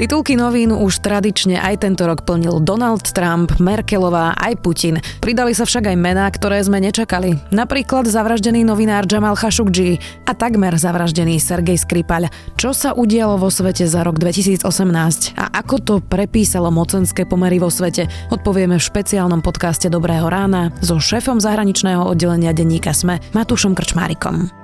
Titulky novín už tradične aj tento rok plnil Donald Trump, Merkelová aj Putin. Pridali sa však aj mená, ktoré sme nečakali. Napríklad zavraždený novinár Jamal Khashoggi a takmer zavraždený Sergej Skripal. Čo sa udialo vo svete za rok 2018 a ako to prepísalo mocenské pomery vo svete, odpovieme v špeciálnom podcaste Dobrého rána so šéfom zahraničného oddelenia denníka SME Matúšom Krčmárikom.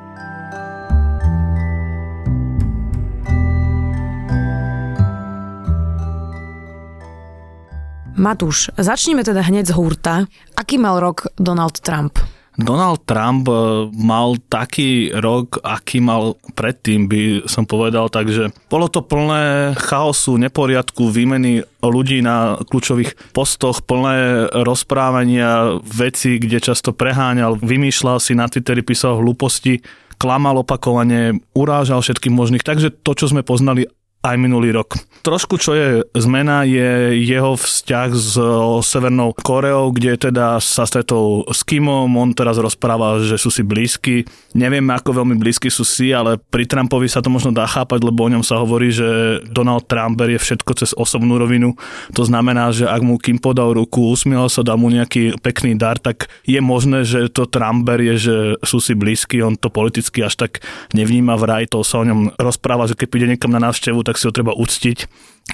Matúš, začneme teda hneď z hurta. Aký mal rok Donald Trump? Donald Trump e, mal taký rok, aký mal predtým, by som povedal, takže bolo to plné chaosu, neporiadku, výmeny ľudí na kľúčových postoch, plné rozprávania, veci, kde často preháňal, vymýšľal si na Twitteri, písal hlúposti, klamal opakovane, urážal všetkých možných. Takže to, čo sme poznali aj minulý rok. Trošku čo je zmena je jeho vzťah s Severnou Koreou, kde teda sa stretol s Kimom, on teraz rozpráva, že sú si blízki. Nevieme, ako veľmi blízki sú si, ale pri Trumpovi sa to možno dá chápať, lebo o ňom sa hovorí, že Donald Trump berie všetko cez osobnú rovinu. To znamená, že ak mu Kim podal ruku, usmiel sa, dá mu nejaký pekný dar, tak je možné, že to Trump berie, že sú si blízki, on to politicky až tak nevníma vraj, to sa o ňom rozpráva, že keď príde niekam na návštevu, tak si ho treba uctiť,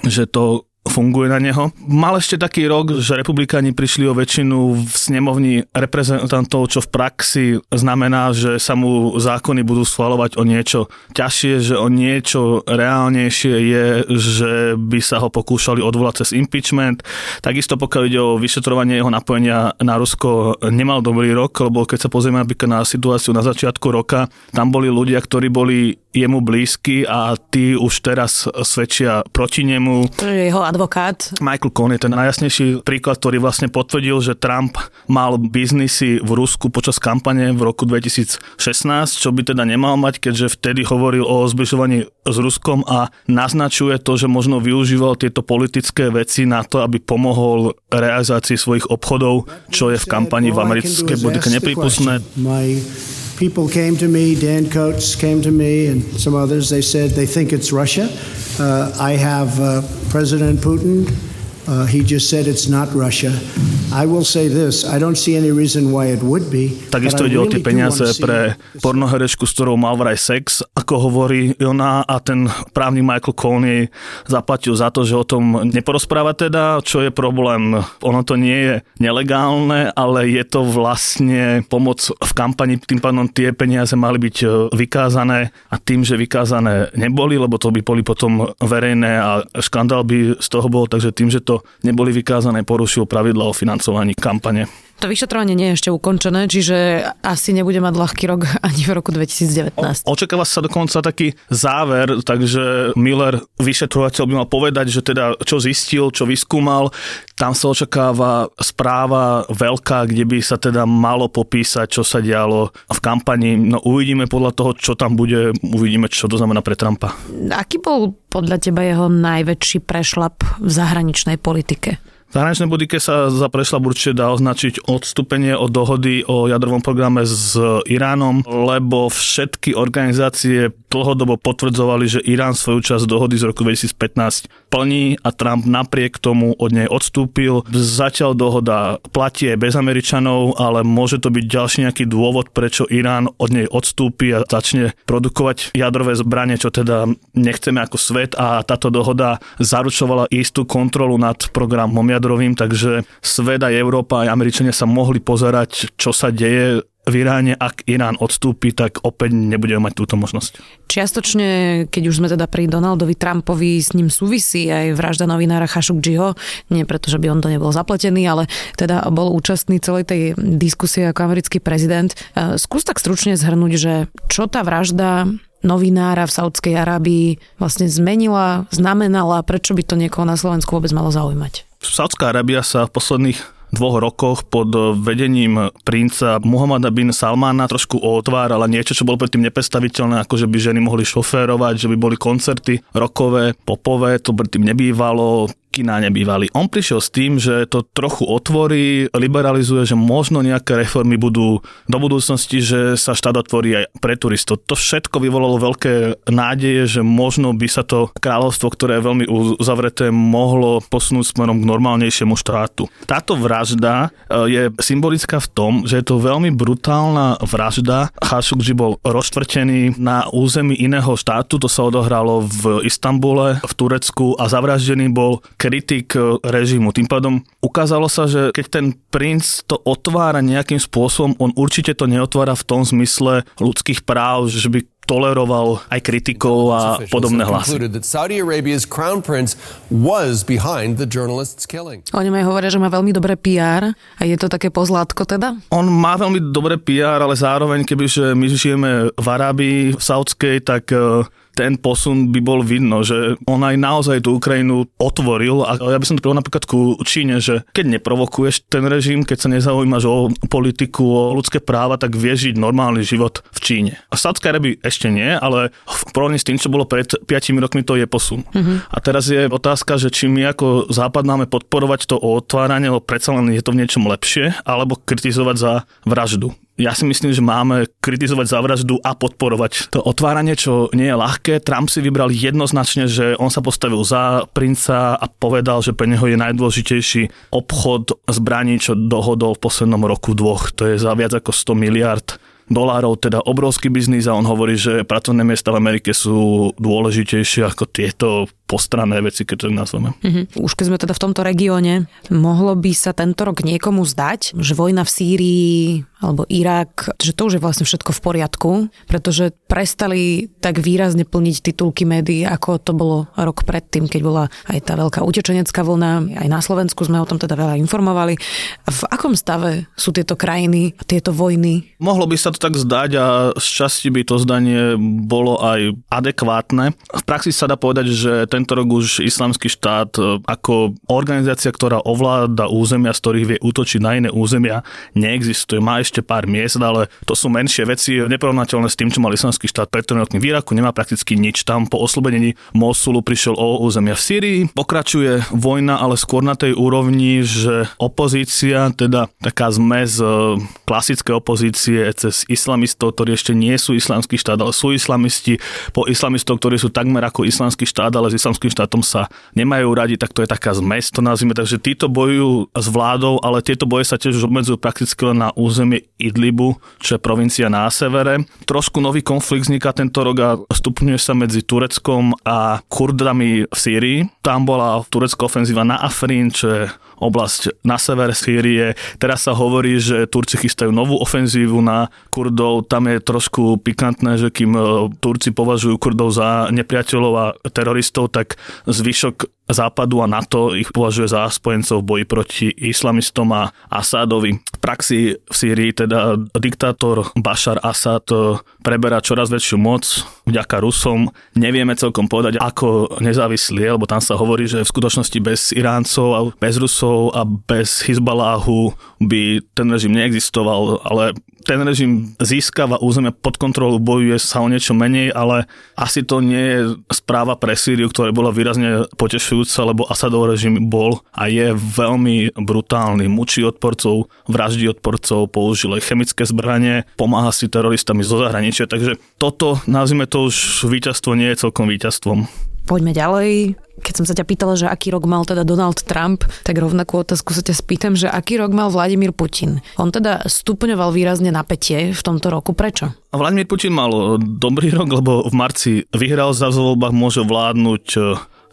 že to funguje na neho. Mal ešte taký rok, že republikáni prišli o väčšinu v snemovni reprezentantov, čo v praxi znamená, že sa mu zákony budú schvalovať o niečo ťažšie, že o niečo reálnejšie je, že by sa ho pokúšali odvolať cez impeachment. Takisto pokiaľ ide o vyšetrovanie jeho napojenia na Rusko, nemal dobrý rok, lebo keď sa pozrieme napríklad na situáciu na začiatku roka, tam boli ľudia, ktorí boli jemu blízky a tí už teraz svedčia proti nemu. To je jeho advokát. Michael Cohn je ten najjasnejší príklad, ktorý vlastne potvrdil, že Trump mal biznisy v Rusku počas kampane v roku 2016, čo by teda nemal mať, keďže vtedy hovoril o zbližovaní s Ruskom a naznačuje to, že možno využíval tieto politické veci na to, aby pomohol realizácii svojich obchodov, čo je v kampani v americkej politike nepripustné. people came to me, Dan Coates came to me, and some others. They said they think it's Russia. Uh, I have uh, President Putin Uh, he just said it's not Russia. I will say this, I don't see any reason why it would be. Takisto ide o tie peniaze pre pornoherečku, s ktorou mal vraj sex, ako hovorí ona a ten právny Michael Coney zaplatil za to, že o tom neporozpráva teda, čo je problém. Ono to nie je nelegálne, ale je to vlastne pomoc v kampani, tým pádom tie peniaze mali byť e, vykázané a tým, že vykázané neboli, lebo to by boli potom verejné a škandál by z toho bol, takže tým, že to neboli vykázané, porušil pravidla o financovaní kampane. To vyšetrovanie nie je ešte ukončené, čiže asi nebude mať ľahký rok ani v roku 2019. O, očakáva sa dokonca taký záver, takže Miller, vyšetrovateľ by mal povedať, že teda čo zistil, čo vyskúmal, tam sa očakáva správa veľká, kde by sa teda malo popísať, čo sa dialo v kampani. No uvidíme podľa toho, čo tam bude, uvidíme, čo to znamená pre Trumpa. Aký bol podľa teba jeho najväčší prešlap v zahraničnej politike? Zahraničnej politike sa za prešlap určite dá označiť odstúpenie od dohody o jadrovom programe s Iránom, lebo všetky organizácie dlhodobo potvrdzovali, že Irán svoju časť dohody z roku 2015 plní a Trump napriek tomu od nej odstúpil. Zatiaľ dohoda platí aj bez Američanov, ale môže to byť ďalší nejaký dôvod, prečo Irán od nej odstúpi a začne produkovať jadrové zbranie, čo teda nechceme ako svet a táto dohoda zaručovala istú kontrolu nad programom jadrovým, takže svet aj Európa aj Američania sa mohli pozerať, čo sa deje v Iráne, ak Irán odstúpi, tak opäť nebudeme mať túto možnosť. Čiastočne, keď už sme teda pri Donaldovi Trumpovi, s ním súvisí aj vražda novinára Khashoggiho, nie preto, že by on to nebol zapletený, ale teda bol účastný celej tej diskusie ako americký prezident. E, skús tak stručne zhrnúť, že čo tá vražda novinára v Saudskej Arábii vlastne zmenila, znamenala, prečo by to niekoho na Slovensku vôbec malo zaujímať? Saudská Arábia sa v posledných dvoch rokoch pod vedením princa Muhammada bin Salmana trošku otvárala niečo, čo bolo predtým nepredstaviteľné, ako že by ženy mohli šoférovať, že by boli koncerty rokové, popové, to predtým nebývalo na nebývalý. On prišiel s tým, že to trochu otvorí, liberalizuje, že možno nejaké reformy budú do budúcnosti, že sa štát otvorí aj pre turistov. To všetko vyvolalo veľké nádeje, že možno by sa to kráľovstvo, ktoré je veľmi uzavreté, mohlo posunúť smerom k normálnejšiemu štátu. Táto vražda e, je symbolická v tom, že je to veľmi brutálna vražda. Khashoggi bol roztvrtený na území iného štátu, to sa odohralo v Istambule, v Turecku a zavraždený bol kritik režimu. Tým pádom ukázalo sa, že keď ten princ to otvára nejakým spôsobom, on určite to neotvára v tom zmysle ľudských práv, že by toleroval aj kritikov a podobné hlasy. O ňom aj hovoria, že má veľmi dobré PR a je to také pozlátko teda? On má veľmi dobré PR, ale zároveň kebyže my žijeme v Arábii, v Saudskej, tak eh, ten posun by bol vidno, že on aj naozaj tú Ukrajinu otvoril a ja by som to napríklad ku Číne, že keď neprovokuješ ten režim, keď sa nezaujímaš o politiku, o ľudské práva, tak vieš žiť normálny život v Číne. A Sádzka Arabi ešte nie, ale v porovnaní s tým, čo bolo pred 5 rokmi, to je posun. Uh-huh. A teraz je otázka, že či my ako Západ máme podporovať to otváranie, lebo predsa len je to v niečom lepšie, alebo kritizovať za vraždu ja si myslím, že máme kritizovať za vraždu a podporovať to otváranie, čo nie je ľahké. Trump si vybral jednoznačne, že on sa postavil za princa a povedal, že pre neho je najdôležitejší obchod zbraní, čo dohodol v poslednom roku dvoch. To je za viac ako 100 miliard dolárov, teda obrovský biznis a on hovorí, že pracovné miesta v Amerike sú dôležitejšie ako tieto postranné veci, keď to nazveme. Mm-hmm. Už keď sme teda v tomto regióne, mohlo by sa tento rok niekomu zdať, že vojna v Sýrii alebo Irak, že to už je vlastne všetko v poriadku, pretože prestali tak výrazne plniť titulky médií, ako to bolo rok predtým, keď bola aj tá veľká utečenecká vlna, aj na Slovensku sme o tom teda veľa informovali. V akom stave sú tieto krajiny, tieto vojny? Mohlo by sa to tak zdať a z časti by to zdanie bolo aj adekvátne. V praxi sa dá povedať, že ten tento rok už islamský štát e, ako organizácia, ktorá ovláda územia, z ktorých vie útočiť na iné územia, neexistuje. Má ešte pár miest, ale to sú menšie veci, neporovnateľné s tým, čo mal islamský štát pred rokmi v Iraku. Nemá prakticky nič. Tam po oslobodení Mosulu prišiel o územia v Syrii. Pokračuje vojna, ale skôr na tej úrovni, že opozícia, teda taká zmes e, klasické opozície cez islamistov, ktorí ešte nie sú islamský štát, ale sú islamisti, po islamistov, ktorí sú takmer ako islamský štát, ale s islamským štátom sa nemajú radi, tak to je taká zmes, to nazvime. Takže títo bojujú s vládou, ale tieto boje sa tiež obmedzujú prakticky len na územie Idlibu, čo je provincia na severe. Trošku nový konflikt vzniká tento rok a stupňuje sa medzi Tureckom a Kurdami v Sýrii. Tam bola turecká ofenzíva na Afrin, čo je oblasť na sever Sýrie. Teraz sa hovorí, že Turci chystajú novú ofenzívu na Kurdov. Tam je trošku pikantné, že kým e, Turci považujú Kurdov za nepriateľov a teroristov, tak zvyšok Západu a NATO ich považuje za spojencov v boji proti islamistom a Asádovi. V praxi v Sýrii teda diktátor Bashar Asad preberá čoraz väčšiu moc vďaka Rusom. Nevieme celkom povedať, ako nezávislý lebo tam sa hovorí, že v skutočnosti bez Iráncov bez Rusov a bez Hizbaláhu by ten režim neexistoval, ale ten režim získava územie pod kontrolu, bojuje sa o niečo menej, ale asi to nie je správa pre Sýriu, ktorá bola výrazne potešujúca, lebo Asadov režim bol a je veľmi brutálny. Mučí odporcov, vraždí odporcov, použil aj chemické zbranie, pomáha si teroristami zo zahraničia, takže toto, nazvime to už víťazstvo, nie je celkom víťazstvom. Poďme ďalej. Keď som sa ťa pýtala, že aký rok mal teda Donald Trump, tak rovnakú otázku sa ťa spýtam, že aký rok mal Vladimír Putin. On teda stupňoval výrazne napätie v tomto roku. Prečo? Vladimír Putin mal dobrý rok, lebo v marci vyhral za voľbách, môže vládnuť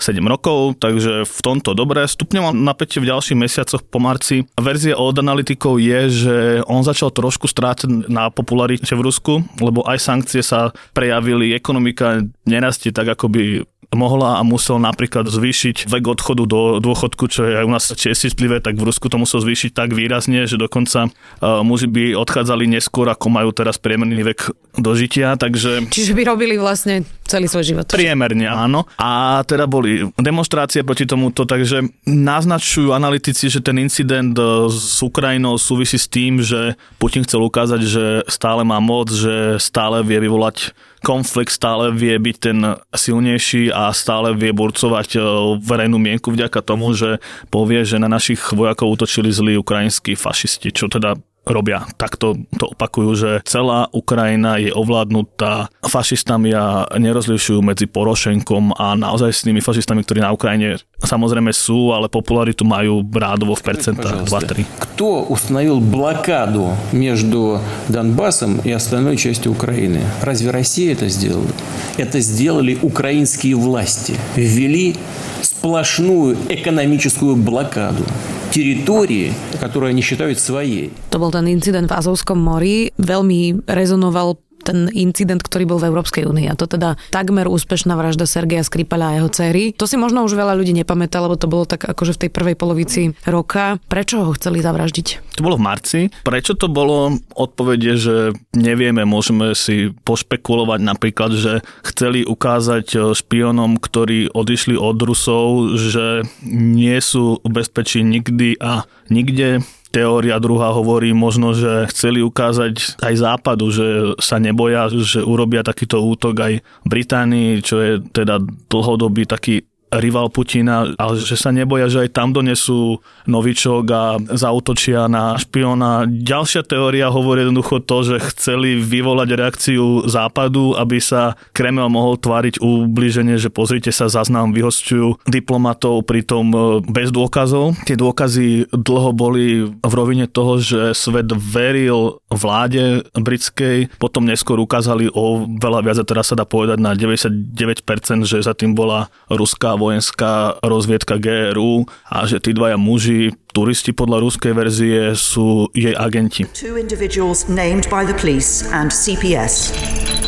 7 rokov, takže v tomto dobré. Stupňoval napätie v ďalších mesiacoch po marci. Verzia od analytikov je, že on začal trošku strácať na popularite v Rusku, lebo aj sankcie sa prejavili, ekonomika nerastie tak, ako by mohla a musel napríklad zvýšiť vek odchodu do dôchodku, čo je aj u nás čestitlivé, tak v Rusku to musel zvýšiť tak výrazne, že dokonca uh, muži by odchádzali neskôr, ako majú teraz priemerný vek dožitia, takže... Čiže by robili vlastne celý svoj život. Priemerne, áno. A teda boli demonstrácie proti tomuto, takže naznačujú analytici, že ten incident e, s Ukrajinou súvisí s tým, že Putin chcel ukázať, že stále má moc, že stále vie vyvolať konflikt stále vie byť ten silnejší a stále vie burcovať e, verejnú mienku vďaka tomu, že povie, že na našich vojakov útočili zlí ukrajinskí fašisti, čo teda robia. Takto to opakujú, že celá Ukrajina je ovládnutá fašistami a nerozlišujú medzi Porošenkom a naozaj s tými fašistami, ktorí na Ukrajine samozrejme sú, ale popularitu majú rádovo v percentách 2-3. Кто установил блокаду между Донбассом и остальной частью Украины? Разве Россия это сделала? Это сделали украинские власти. Ввели сплошную экономическую блокаду территории, которую они считают своей. To bol ten incident v Azovskom mori. Veľmi rezonoval ten incident, ktorý bol v Európskej únii. A to teda takmer úspešná vražda Sergeja Skripala a jeho céry. To si možno už veľa ľudí nepamätá, lebo to bolo tak akože v tej prvej polovici roka. Prečo ho chceli zavraždiť? To bolo v marci. Prečo to bolo? Odpovede, že nevieme, môžeme si pošpekulovať napríklad, že chceli ukázať špionom, ktorí odišli od Rusov, že nie sú bezpečí nikdy a nikde teória druhá hovorí možno, že chceli ukázať aj západu, že sa neboja, že urobia takýto útok aj Británii, čo je teda dlhodobý taký rival Putina, ale že sa neboja, že aj tam donesú novičok a zautočia na špiona. Ďalšia teória hovorí jednoducho to, že chceli vyvolať reakciu západu, aby sa Kreml mohol tváriť ubliženie, že pozrite sa, zaznám vyhosťujú diplomatov pritom e, bez dôkazov. Tie dôkazy dlho boli v rovine toho, že svet veril vláde britskej, potom neskôr ukázali o veľa viac a teraz sa dá povedať na 99%, že za tým bola ruská vojenská rozviedka GRU a že tí dvaja muži, turisti podľa ruskej verzie, sú jej agenti. Two individuals named by the police and CPS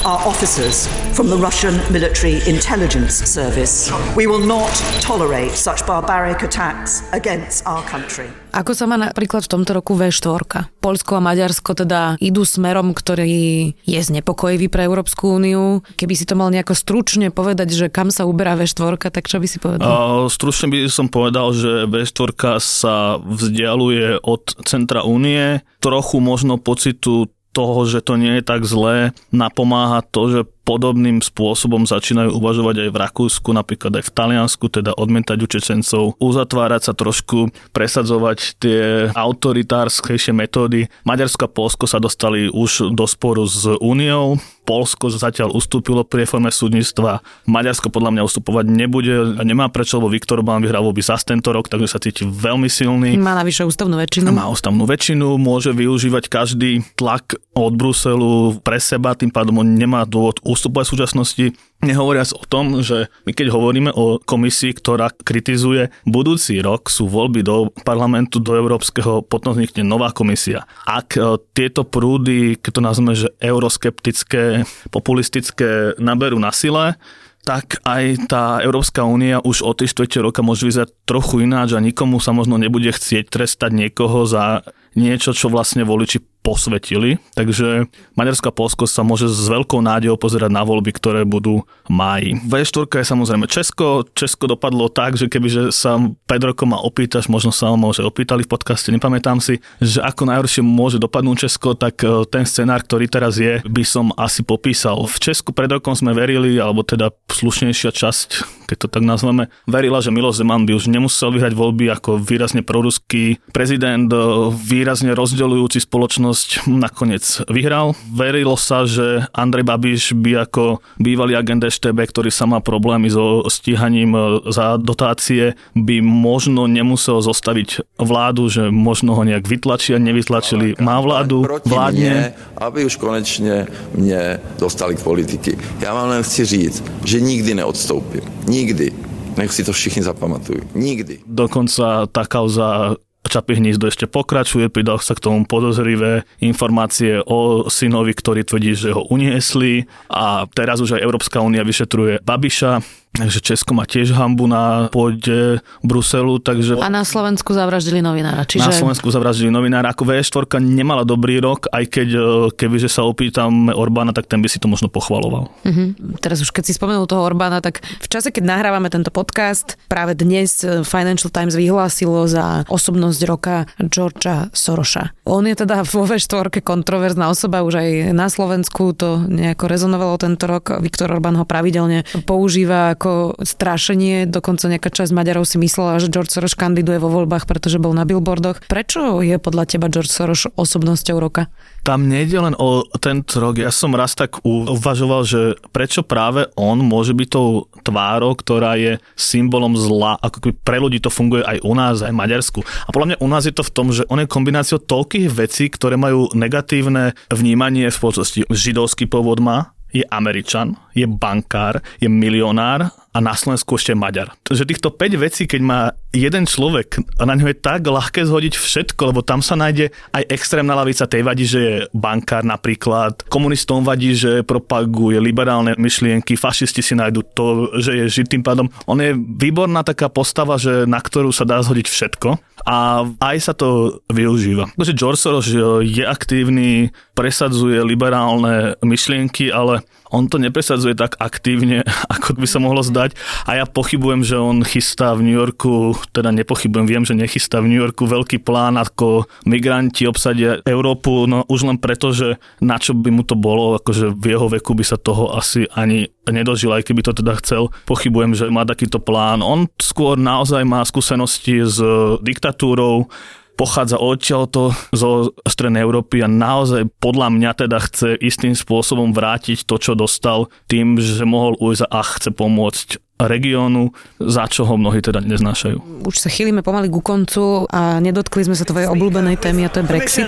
are officers from the Russian military intelligence service. We will not tolerate such barbaric attacks against our country. Ako sa má napríklad v tomto roku V4? Polsko a Maďarsko teda idú smerom, ktorý je znepokojivý pre Európsku úniu. Keby si to mal nejako stručne povedať, že kam sa uberá V4, tak čo by si povedal? Uh, stručne by som povedal, že V4 sa vzdialuje od centra únie. Trochu možno pocitu toho, že to nie je tak zlé, napomáha to, že podobným spôsobom začínajú uvažovať aj v Rakúsku, napríklad aj v Taliansku, teda odmietať učečencov, uzatvárať sa trošku, presadzovať tie autoritárskejšie metódy. Maďarsko a Polsko sa dostali už do sporu s Úniou, Polsko zatiaľ ustúpilo pri reforme súdnictva. Maďarsko podľa mňa ustupovať nebude a nemá prečo, lebo Viktor Orbán vyhral voľby zas tento rok, takže sa cíti veľmi silný. Má navyše ústavnú väčšinu. Má ústavnú väčšinu, môže využívať každý tlak od Bruselu pre seba, tým pádom on nemá dôvod ústupovať v súčasnosti. Nehovoriac o tom, že my keď hovoríme o komisii, ktorá kritizuje budúci rok, sú voľby do parlamentu, do Európskeho, potom vznikne nová komisia. Ak e, tieto prúdy, keď to nazveme, že euroskeptické, populistické, naberú na sile, tak aj tá Európska únia už od tej štvrte roka môže vyzerať trochu ináč a nikomu sa možno nebude chcieť trestať niekoho za niečo, čo vlastne voliči posvetili, takže Maďarsko a Polsko sa môže s veľkou nádejou pozerať na voľby, ktoré budú máji. V4 je samozrejme Česko. Česko dopadlo tak, že kebyže sa 5 rokov ma opýtaš, možno sa môže opýtali v podcaste, nepamätám si, že ako najhoršie môže dopadnúť Česko, tak e, ten scenár, ktorý teraz je, by som asi popísal. V Česku pred rokom sme verili, alebo teda slušnejšia časť, keď to tak nazveme, verila, že Miloš Zeman by už nemusel vyhrať voľby ako výrazne proruský prezident, e, výrazne rozdeľujúci spoločnosť spoločnosť nakoniec vyhral. Verilo sa, že Andrej Babiš by ako bývalý agent STB, ktorý sa má problémy so stíhaním e, za dotácie, by možno nemusel zostaviť vládu, že možno ho nejak vytlačia, nevytlačili. Má vládu, vládne. aby už konečne mne dostali k politiky. Ja vám len chci říct, že nikdy neodstoupím. Nikdy. Nech si to všichni zapamatujú. Nikdy. Dokonca tá kauza Čapy hnízdo ešte pokračuje, pridal sa k tomu podozrivé informácie o synovi, ktorý tvrdí, že ho uniesli. A teraz už aj Európska únia vyšetruje Babiša, Takže Česko má tiež hambu na pôde Bruselu, takže... A na Slovensku zavraždili novinára. Čiže... Na Slovensku zavraždili novinára. Ako V4 nemala dobrý rok, aj keď e, kebyže sa opýtam Orbána, tak ten by si to možno pochvaloval. Uh-huh. Teraz už keď si spomenul toho Orbána, tak v čase, keď nahrávame tento podcast, práve dnes e, Financial Times vyhlásilo za osobnosť roka Georgia Soroša. On je teda vo V4 kontroverzná osoba, už aj na Slovensku to nejako rezonovalo tento rok. Viktor Orbán ho pravidelne používa ako strašenie. Dokonca nejaká časť Maďarov si myslela, že George Soros kandiduje vo voľbách, pretože bol na billboardoch. Prečo je podľa teba George Soros osobnosťou roka? Tam nejde len o tento rok. Ja som raz tak uvažoval, že prečo práve on môže byť tou tvárou, ktorá je symbolom zla, ako keby pre ľudí to funguje aj u nás, aj v Maďarsku. A podľa mňa u nás je to v tom, že on je kombináciou toľkých vecí, ktoré majú negatívne vnímanie v spoločnosti. Židovský pôvod má, je Američan, je bankár, je milionár a na Slovensku ešte Maďar. Takže týchto 5 vecí, keď má jeden človek a na ňo je tak ľahké zhodiť všetko, lebo tam sa nájde aj extrémna lavica, tej vadí, že je bankár napríklad, komunistom vadí, že propaguje liberálne myšlienky, fašisti si nájdu to, že je žid, tým pádom on je výborná taká postava, že na ktorú sa dá zhodiť všetko a aj sa to využíva. Takže George Soros je aktívny, presadzuje liberálne myšlienky, ale on to nepresadzuje tak aktívne, ako by sa mohlo zdať. A ja pochybujem, že on chystá v New Yorku, teda nepochybujem, viem, že nechystá v New Yorku veľký plán, ako migranti obsadia Európu, no už len preto, že na čo by mu to bolo, akože v jeho veku by sa toho asi ani nedožil, aj keby to teda chcel. Pochybujem, že má takýto plán. On skôr naozaj má skúsenosti s diktatúrou, pochádza odtiaľto zo Strednej Európy a naozaj podľa mňa teda chce istým spôsobom vrátiť to, čo dostal tým, že mohol ujsť a chce pomôcť regiónu, za čo ho mnohí teda neznášajú. Už sa chýlime pomaly ku koncu a nedotkli sme sa tvojej obľúbenej témy a to je Brexit.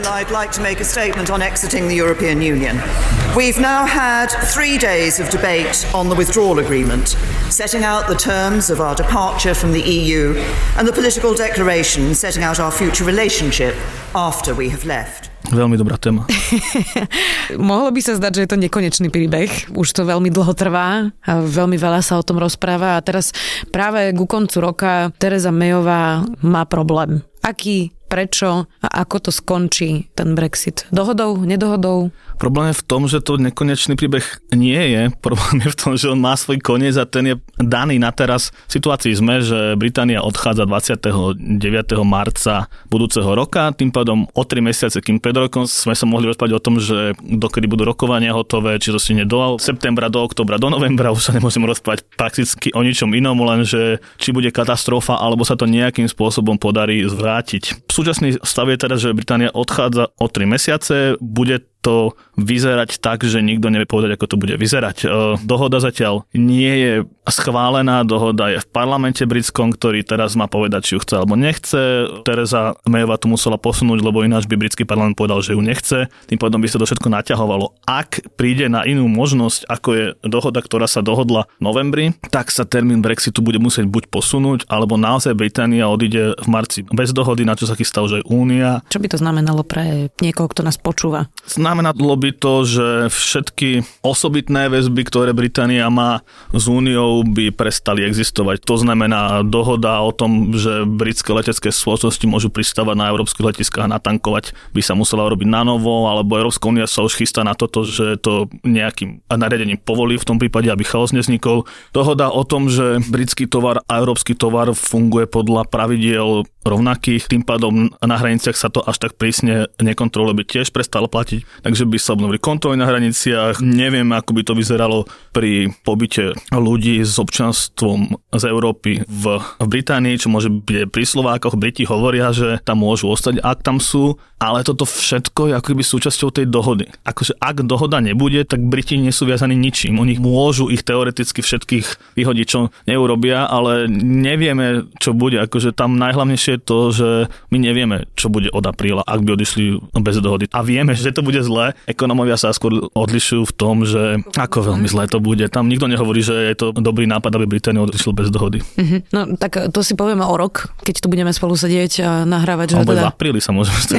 We've now had three days of debate on the withdrawal agreement, setting out the terms of our departure from the EU and the political declaration setting out our future relationship after we have left. Veľmi dobrá téma. Mohlo by sa zdať, že je to nekonečný príbeh. Už to veľmi dlho trvá a veľmi veľa sa o tom rozpráva a teraz práve ku koncu roka Teresa Mayová má problém. Aký, prečo a ako to skončí ten Brexit? Dohodou, nedohodou? Problém je v tom, že to nekonečný príbeh nie je. Problém je v tom, že on má svoj koniec a ten je daný na teraz. V situácii sme, že Británia odchádza 29. marca budúceho roka, tým pádom o 3 mesiace, kým pred rokom sme sa mohli rozprávať o tom, že dokedy budú rokovania hotové, či to si do septembra, do oktobra, do novembra, už sa nemôžeme rozprávať prakticky o ničom inom, len že či bude katastrofa, alebo sa to nejakým spôsobom podarí zvrátiť. Súčasný stav je teda, že Británia odchádza o 3 mesiace, bude to vyzerať tak, že nikto nevie povedať, ako to bude vyzerať. E, dohoda zatiaľ nie je schválená, dohoda je v parlamente britskom, ktorý teraz má povedať, či ju chce alebo nechce. Teresa Mayová tu musela posunúť, lebo ináč by britský parlament povedal, že ju nechce. Tým pádom by sa to všetko naťahovalo. Ak príde na inú možnosť, ako je dohoda, ktorá sa dohodla v novembri, tak sa termín Brexitu bude musieť buď posunúť, alebo naozaj Británia odíde v marci bez dohody, na čo sa chystá už aj Únia. Čo by to znamenalo pre niekoho, kto nás počúva? Znamenalo by to, že všetky osobitné väzby, ktoré Británia má s Úniou, by prestali existovať. To znamená dohoda o tom, že britské letecké spoločnosti môžu pristávať na európskych letiskách a natankovať, by sa musela robiť na novo, alebo Európska únia sa už chystá na toto, že to nejakým nariadením povolí v tom prípade, aby chaos neznikol. Dohoda o tom, že britský tovar a európsky tovar funguje podľa pravidiel rovnakých, tým pádom na hraniciach sa to až tak prísne nekontroluje, by tiež prestalo platiť, takže by sa obnovili kontroly na hraniciach. Neviem, ako by to vyzeralo pri pobyte ľudí s občanstvom z Európy v, Británii, čo môže byť pri Slovákoch. Briti hovoria, že tam môžu ostať, ak tam sú, ale toto všetko je ako keby súčasťou tej dohody. Akože ak dohoda nebude, tak Briti nie sú viazaní ničím. Oni môžu ich teoreticky všetkých vyhodiť, čo neurobia, ale nevieme, čo bude. Akože tam najhlavnejšie je to, že my nevieme, čo bude od apríla, ak by odišli bez dohody. A vieme, že to bude zlé. Ekonomovia sa skôr odlišujú v tom, že ako veľmi zlé to bude. Tam nikto nehovorí, že je to dobrý nápad, aby Británia odišla bez dohody. Mm-hmm. No tak to si povieme o rok, keď tu budeme spolu sedieť a nahrávať. Alebo teda... v apríli sa môžeme to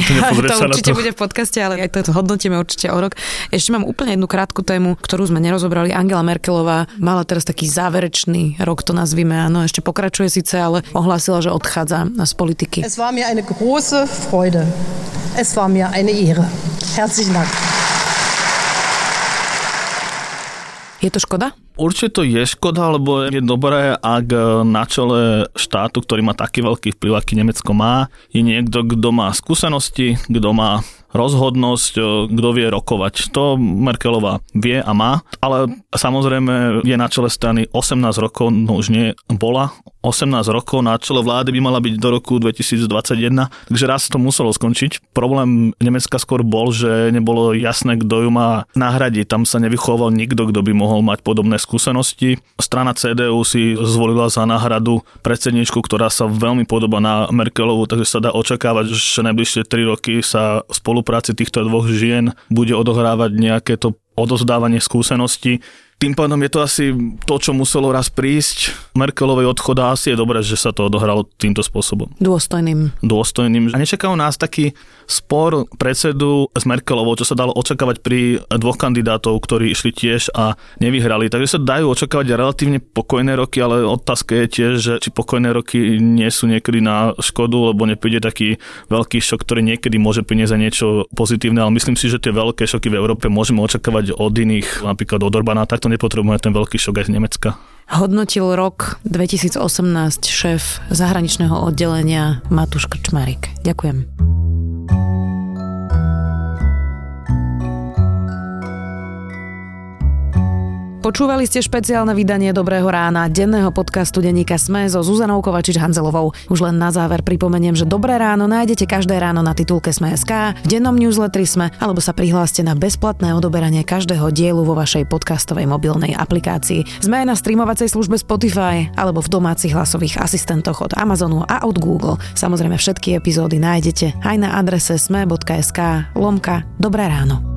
určite to. bude v podcaste, ale aj to hodnotíme určite o rok. Ešte mám úplne jednu krátku tému, ktorú sme nerozobrali. Angela Merkelová mala teraz taký záverečný rok, to nazvime. Áno, ešte pokračuje síce, ale ohlásila, že odchádza z politiky. Es war mir eine große Freude. Es war mir eine Ehre. Herzlichen Dank. Je to škoda? Určite to je škoda, lebo je dobré, ak na čele štátu, ktorý má taký veľký vplyv, aký Nemecko má, je niekto, kto má skúsenosti, kto má rozhodnosť, kto vie rokovať. To Merkelová vie a má, ale samozrejme je na čele strany 18 rokov, no už nie bola, 18 rokov na čele vlády by mala byť do roku 2021, takže raz to muselo skončiť. Problém Nemecka skôr bol, že nebolo jasné, kto ju má nahradiť. Tam sa nevychoval nikto, kto by mohol mať podobné skúsenosti. Strana CDU si zvolila za náhradu predsedničku, ktorá sa veľmi podoba na Merkelovu, takže sa dá očakávať, že najbližšie 3 roky sa v spolupráci týchto dvoch žien bude odohrávať nejaké to odozdávanie skúseností tým pádom je to asi to, čo muselo raz prísť. Merkelovej odchod a asi je dobré, že sa to odohralo týmto spôsobom. Dôstojným. Dôstojným. A nečakajú nás taký spor predsedu s Merkelovou, čo sa dalo očakávať pri dvoch kandidátov, ktorí išli tiež a nevyhrali. Takže sa dajú očakávať relatívne pokojné roky, ale otázka je tiež, že či pokojné roky nie sú niekedy na škodu, lebo nepríde taký veľký šok, ktorý niekedy môže priniesť niečo pozitívne, ale myslím si, že tie veľké šoky v Európe môžeme očakávať od iných, napríklad od Orbána, tak to nepotrebujeme ten veľký šok aj z Nemecka. Hodnotil rok 2018 šéf zahraničného oddelenia Matúš Krčmárik. Ďakujem. Počúvali ste špeciálne vydanie Dobrého rána, denného podcastu denníka Sme so Zuzanou Kovačič-Hanzelovou. Už len na záver pripomeniem, že Dobré ráno nájdete každé ráno na titulke Sme.sk, v dennom newsletteri Sme, alebo sa prihláste na bezplatné odoberanie každého dielu vo vašej podcastovej mobilnej aplikácii. Sme aj na streamovacej službe Spotify alebo v domácich hlasových asistentoch od Amazonu a od Google. Samozrejme všetky epizódy nájdete aj na adrese sme.sk lomka Dobré ráno.